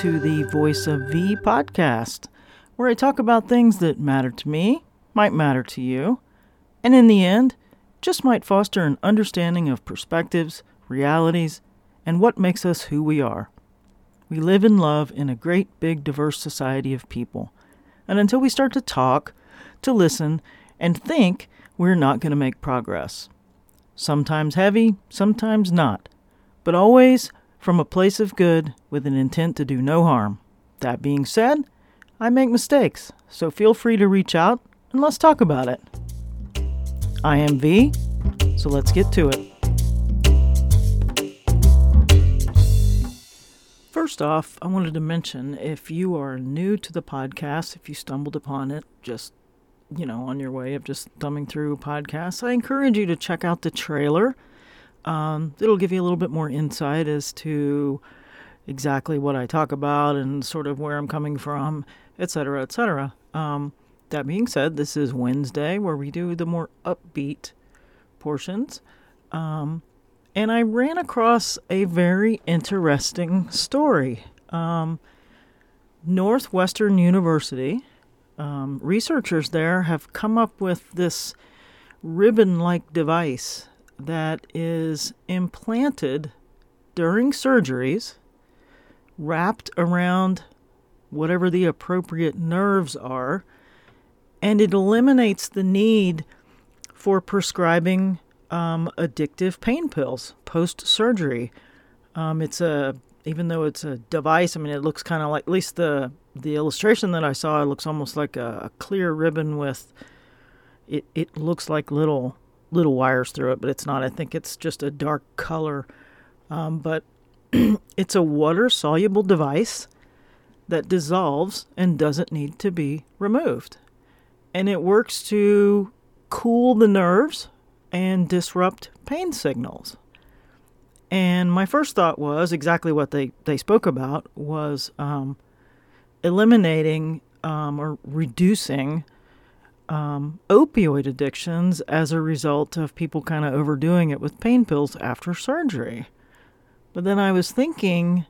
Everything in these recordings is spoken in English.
to the Voice of V podcast, where I talk about things that matter to me, might matter to you, and in the end, just might foster an understanding of perspectives, realities, and what makes us who we are. We live and love in a great, big, diverse society of people. And until we start to talk, to listen, and think, we're not going to make progress. Sometimes heavy, sometimes not, but always from a place of good with an intent to do no harm. That being said, I make mistakes, so feel free to reach out and let's talk about it. I am V, so let's get to it. First off, I wanted to mention if you are new to the podcast, if you stumbled upon it just, you know, on your way of just thumbing through podcasts, I encourage you to check out the trailer. Um, it'll give you a little bit more insight as to exactly what I talk about and sort of where I'm coming from, etc., etc. Um, that being said, this is Wednesday where we do the more upbeat portions. Um, and I ran across a very interesting story. Um, Northwestern University, um, researchers there have come up with this ribbon like device that is implanted during surgeries, wrapped around whatever the appropriate nerves are, and it eliminates the need for prescribing um, addictive pain pills post surgery. Um, it's a even though it's a device. I mean, it looks kind of like at least the the illustration that I saw. It looks almost like a, a clear ribbon with. It it looks like little little wires through it, but it's not. I think it's just a dark color. Um, but it's a water soluble device that dissolves and doesn't need to be removed. And it works to cool the nerves and disrupt pain signals. And my first thought was exactly what they, they spoke about was um, eliminating um, or reducing um, opioid addictions as a result of people kind of overdoing it with pain pills after surgery. But then I was thinking,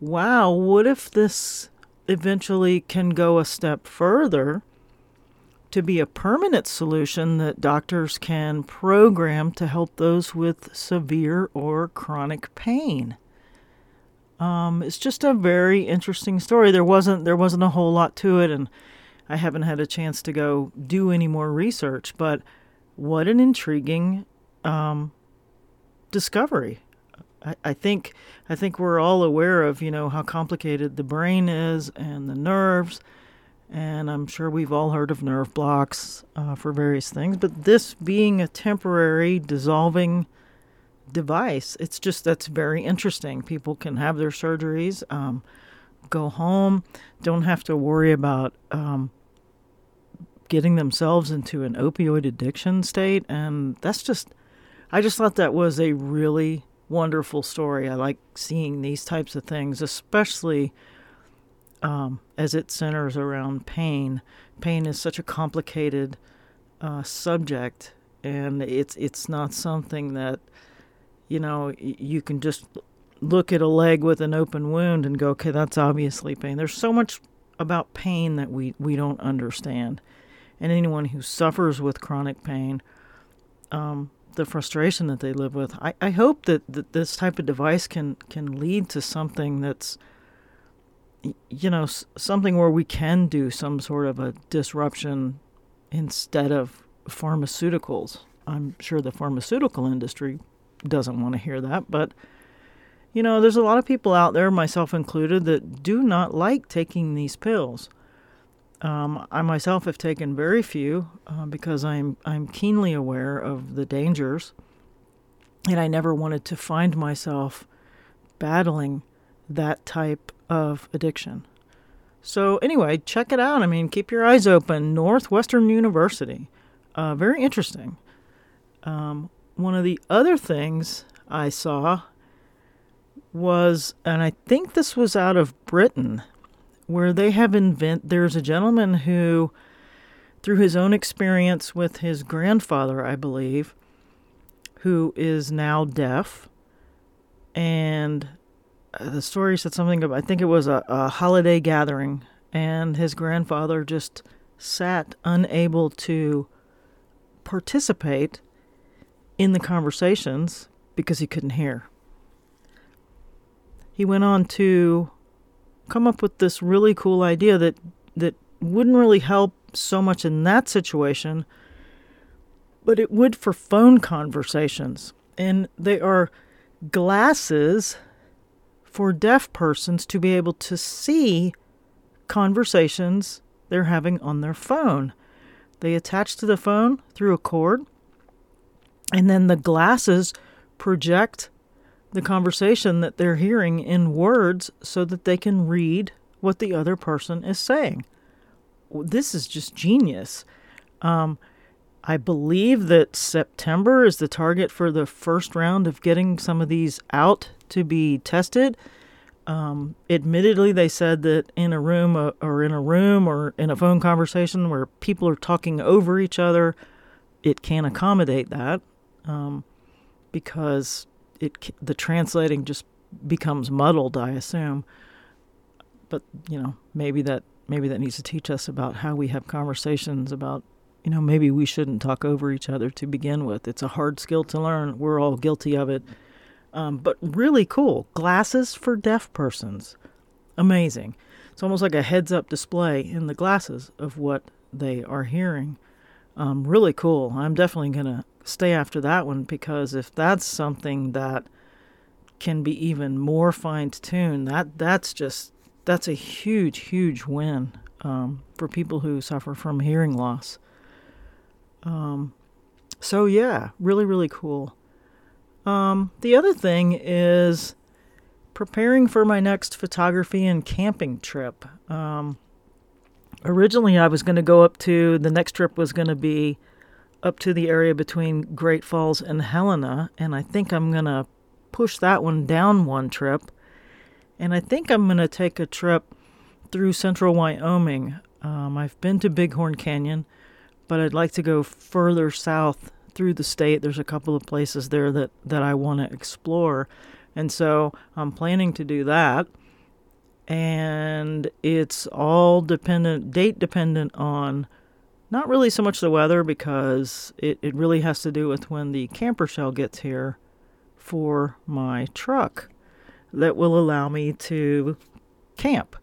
wow, what if this eventually can go a step further to be a permanent solution that doctors can program to help those with severe or chronic pain? Um, it's just a very interesting story. There wasn't there wasn't a whole lot to it, and I haven't had a chance to go do any more research, but what an intriguing um, discovery. I, I think I think we're all aware of you know how complicated the brain is and the nerves, and I'm sure we've all heard of nerve blocks uh, for various things. But this being a temporary dissolving device, it's just that's very interesting. People can have their surgeries, um, go home, don't have to worry about um, getting themselves into an opioid addiction state. And that's just, I just thought that was a really wonderful story. I like seeing these types of things, especially um, as it centers around pain. Pain is such a complicated uh, subject, and it's it's not something that you know you can just look at a leg with an open wound and go, okay, that's obviously pain. There's so much about pain that we, we don't understand and anyone who suffers with chronic pain, um, the frustration that they live with. I, I hope that, that this type of device can can lead to something that's you know something where we can do some sort of a disruption instead of pharmaceuticals. I'm sure the pharmaceutical industry doesn't want to hear that, but you know, there's a lot of people out there, myself included, that do not like taking these pills. Um, I myself have taken very few uh, because I'm I'm keenly aware of the dangers, and I never wanted to find myself battling that type of addiction. So anyway, check it out. I mean, keep your eyes open. Northwestern University, uh, very interesting. Um, one of the other things I saw was, and I think this was out of Britain where they have invent there's a gentleman who through his own experience with his grandfather, I believe, who is now deaf and uh, the story said something about, I think it was a, a holiday gathering, and his grandfather just sat unable to participate in the conversations because he couldn't hear. He went on to come up with this really cool idea that that wouldn't really help so much in that situation, but it would for phone conversations. And they are glasses for deaf persons to be able to see conversations they're having on their phone. They attach to the phone through a cord, and then the glasses project the conversation that they're hearing in words so that they can read what the other person is saying. This is just genius. Um, I believe that September is the target for the first round of getting some of these out to be tested. Um, admittedly, they said that in a room uh, or in a room or in a phone conversation where people are talking over each other, it can accommodate that um, because it the translating just becomes muddled. I assume, but you know maybe that maybe that needs to teach us about how we have conversations about you know maybe we shouldn't talk over each other to begin with. It's a hard skill to learn. We're all guilty of it um, but really cool. Glasses for deaf persons. Amazing. It's almost like a heads up display in the glasses of what they are hearing. Um, really cool. I'm definitely to stay after that one because if that's something that can be even more fine tuned, that that's just that's a huge, huge win um, for people who suffer from hearing loss. Um, so yeah, really, really cool. Um, the other thing is preparing for my next photography and camping trip. Um, originally, I was going to go up to the next trip was going to be up to the area between Great Falls and Helena, and I think I'm going to push that one down one trip. And I think I'm going to take a trip through central Wyoming. Um, I've been to Bighorn Canyon, but I'd like to go further south through the state. There's a couple of places there that, that I want to explore. And so I'm planning to do that. And it's all dependent, date dependent on not really so much the weather because it, it really has to do with when the camper shell gets here for my truck that will allow me to camp.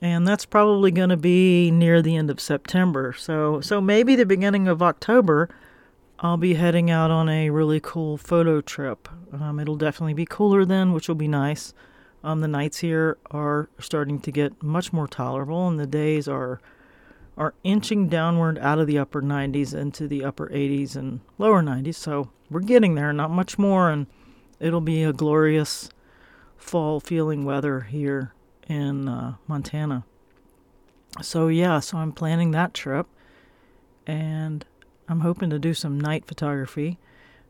And that's probably going to be near the end of September. So so maybe the beginning of October I'll be heading out on a really cool photo trip. Um, it'll definitely be cooler then, which will be nice. Um, the nights here are starting to get much more tolerable, and the days are are inching downward out of the upper 90s into the upper 80s and lower 90s. So we're getting there, not much more, and it'll be a glorious fall feeling weather here in uh, Montana. So yeah, so I'm planning that trip, and I'm hoping to do some night photography.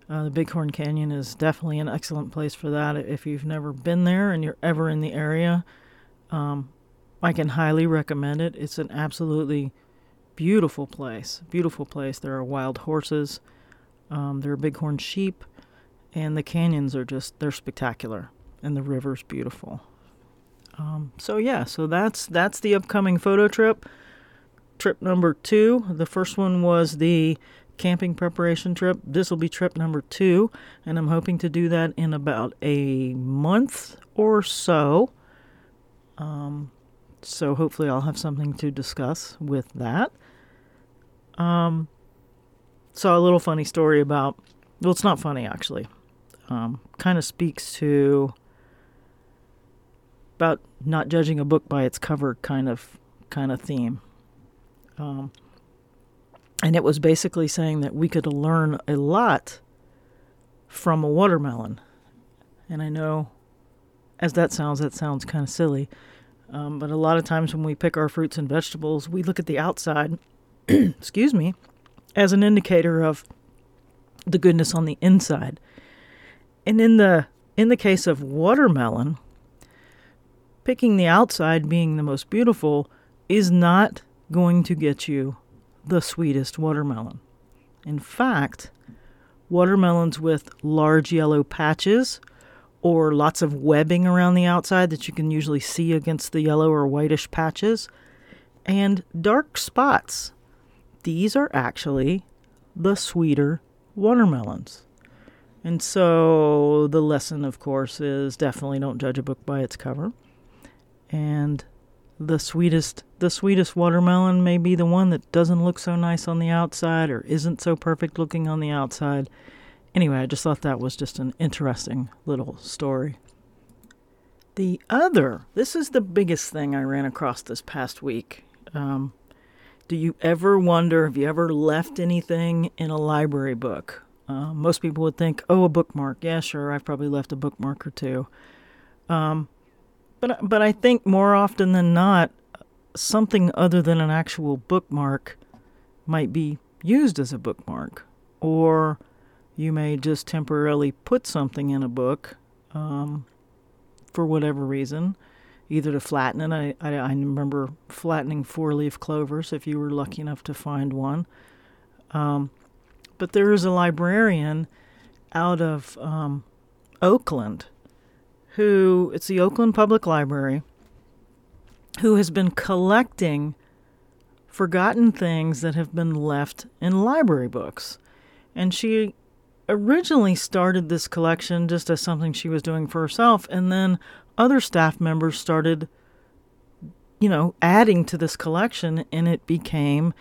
Uh, the Bighorn Canyon is definitely an excellent place for that. If you've never been there and you're ever in the area, um, I can highly recommend it. It's an absolutely beautiful place. Beautiful place. There are wild horses, um, there are bighorn sheep, and the canyons are just they're spectacular, and the river's beautiful. Um, so yeah, so that's that's the upcoming photo trip trip number two. The first one was the camping preparation trip. This will be trip number two, and I'm hoping to do that in about a month or so. Um, so hopefully, I'll have something to discuss with that. Um, saw a little funny story about. Well, it's not funny actually. Um, kind of speaks to about not judging a book by its cover kind of kind of theme. Um, and it was basically saying that we could learn a lot from a watermelon. And I know, as that sounds, that sounds kind of silly. Um, but a lot of times when we pick our fruits and vegetables, we look at the outside, excuse me, as an indicator of the goodness on the inside. And in the in the case of watermelon, picking the outside being the most beautiful is not going to get you the sweetest watermelon. In fact, watermelons with large yellow patches or lots of webbing around the outside that you can usually see against the yellow or whitish patches, and dark spots. These are actually the sweeter watermelons. And so the lesson, of course, is definitely don't judge a book by its cover. And the sweetest the sweetest watermelon may be the one that doesn't look so nice on the outside or isn't so perfect looking on the outside. Anyway, I just thought that was just an interesting little story. The other, this is the biggest thing I ran across this past week. Um, do you ever wonder, have you ever left anything in a library book? Uh, most people would think, oh, a bookmark. Yeah, sure, I've probably left a bookmark or two. Um, but but I think more often than not, something other than an actual bookmark might be used as a bookmark, or you may just temporarily put something in a book um, for whatever reason, either to flatten it. I, I, I remember flattening four leaf clovers if you were lucky enough to find one. Um, but there is a librarian out of um, Oakland who, it's the Oakland Public Library, who has been collecting forgotten things that have been left in library books. And she originally started this collection just as something she was doing for herself, and then other staff members started, you know, adding to this collection, and it became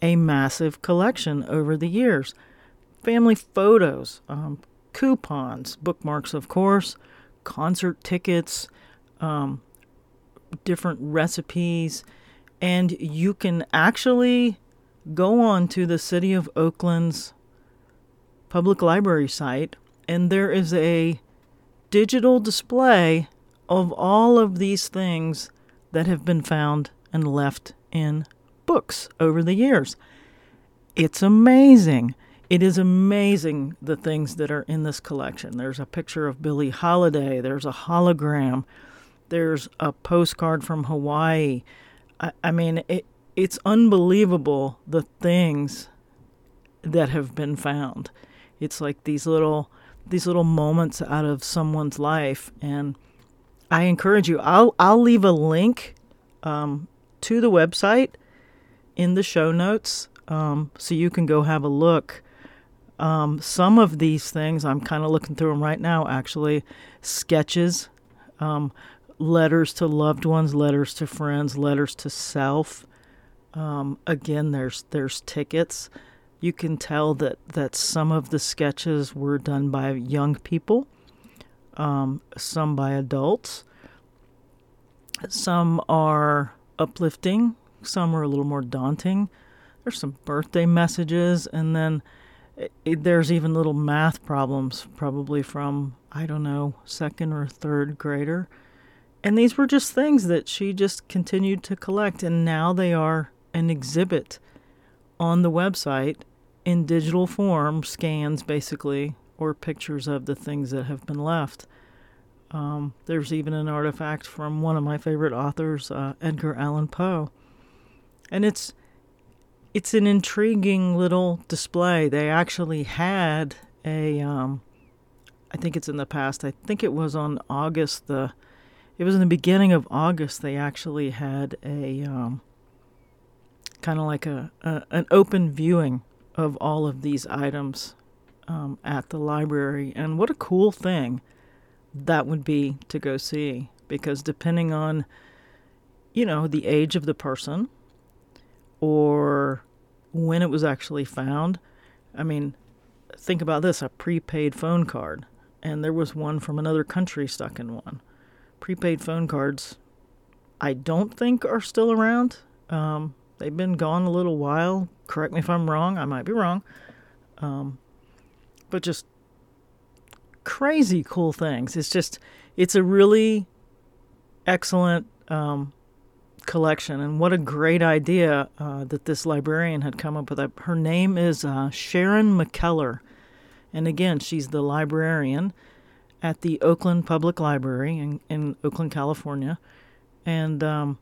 a massive collection over the years. Family photos, um, coupons, bookmarks, of course, concert tickets, um, different recipes, and you can actually go on to the City of Oakland's public library site, and there is a digital display of all of these things that have been found and left in books over the years. It's amazing. It is amazing the things that are in this collection. There's a picture of Billie Holiday, there's a hologram, there's a postcard from Hawaii. I, I mean, it, it's unbelievable the things that have been found. It's like these little these little moments out of someone's life, and I encourage you. I'll I'll leave a link um, to the website in the show notes, um, so you can go have a look. Um, some of these things, I'm kind of looking through them right now, actually, sketches, um, letters to loved ones, letters to friends, letters to self. Um, again, there's there's tickets. You can tell that, that some of the sketches were done by young people, um, some by adults. Some are uplifting, some are a little more daunting. There's some birthday messages, and then it, there's even little math problems, probably from, I don't know, second or third grader. And these were just things that she just continued to collect, and now they are an exhibit on the website in digital form, scans basically, or pictures of the things that have been left. Um, there's even an artifact from one of my favorite authors, uh, Edgar Allan Poe, and it's it's an intriguing little display. They actually had a, um, I think it's in the past. I think it was on August the, it was in the beginning of August. They actually had a, um, kind of like a, a, an open viewing of all of these items um, at the library, and what a cool thing that would be to go see. Because depending on, you know, the age of the person or when it was actually found. I mean, think about this a prepaid phone card, and there was one from another country stuck in one. Prepaid phone cards, I don't think are still around. Um, they've been gone a little while. Correct me if I'm wrong, I might be wrong. Um, but just crazy cool things. It's just, it's a really excellent um, collection. And what a great idea uh, that this librarian had come up with. Her name is uh, Sharon McKellar. And again, she's the librarian at the Oakland Public Library in, in Oakland, California. And um,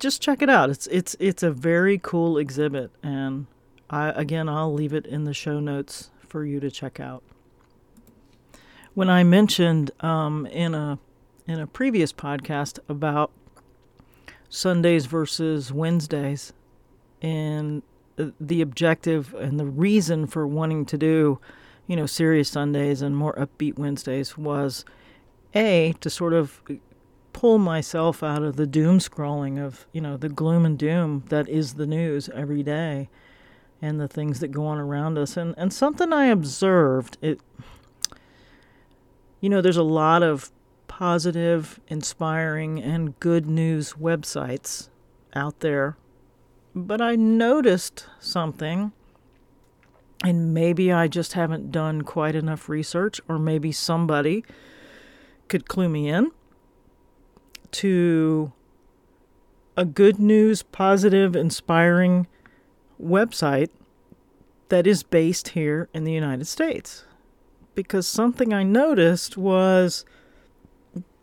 just check it out. It's it's it's a very cool exhibit, and I again I'll leave it in the show notes for you to check out. when I mentioned um, in a in a previous podcast about Sundays versus Wednesdays, and the objective and the reason for wanting to do, you know, serious Sundays and more upbeat Wednesdays was a to sort of pull myself out of the doom scrolling of you know the gloom and doom that is the news every day and the things that go on around us. And and something i observed it you know there's a lot of positive inspiring and good news websites out there. But i noticed something and maybe i just haven't done quite enough research or maybe somebody could clue me in to a good news, positive, inspiring website that is based here in the United States. Because something I noticed was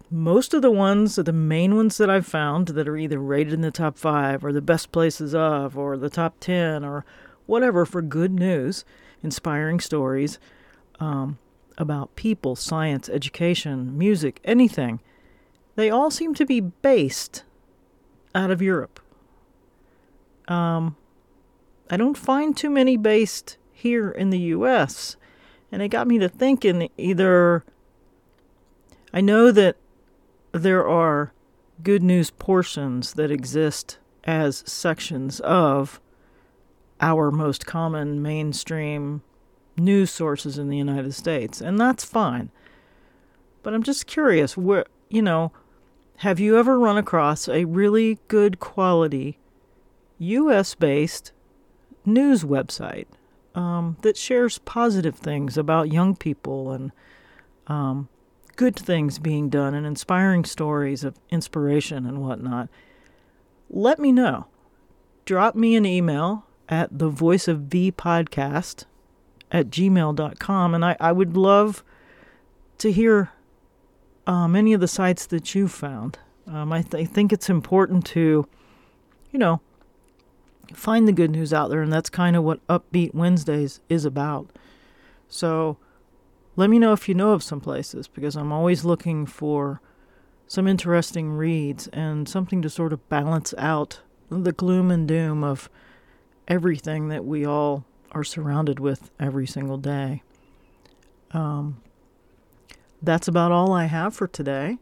most of the ones, the main ones that I've found that are either rated in the top five or the best places of or the top 10 or whatever for good news, inspiring stories um, about people, science, education, music, anything they all seem to be based out of Europe. Um, I don't find too many based here in the U.S., and it got me to thinking either I know that there are good news portions that exist as sections of our most common mainstream news sources in the United States, and that's fine. But I'm just curious where, you know, have you ever run across a really good quality US based news website um, that shares positive things about young people and um, good things being done and inspiring stories of inspiration and whatnot? Let me know. Drop me an email at the voice of V podcast at gmail.com and I, I would love to hear uh, many of the sites that you've found. Um, I, th- I think it's important to, you know, find the good news out there, and that's kind of what Upbeat Wednesdays is about. So let me know if you know of some places because I'm always looking for some interesting reads and something to sort of balance out the gloom and doom of everything that we all are surrounded with every single day. Um, that's about all I have for today.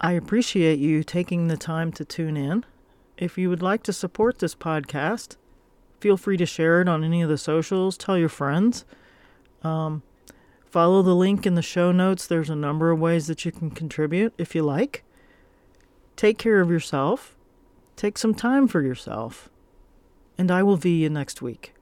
I appreciate you taking the time to tune in. If you would like to support this podcast, feel free to share it on any of the socials, tell your friends. Um, follow the link in the show notes. There's a number of ways that you can contribute if you like. Take care of yourself. Take some time for yourself. And I will see you next week.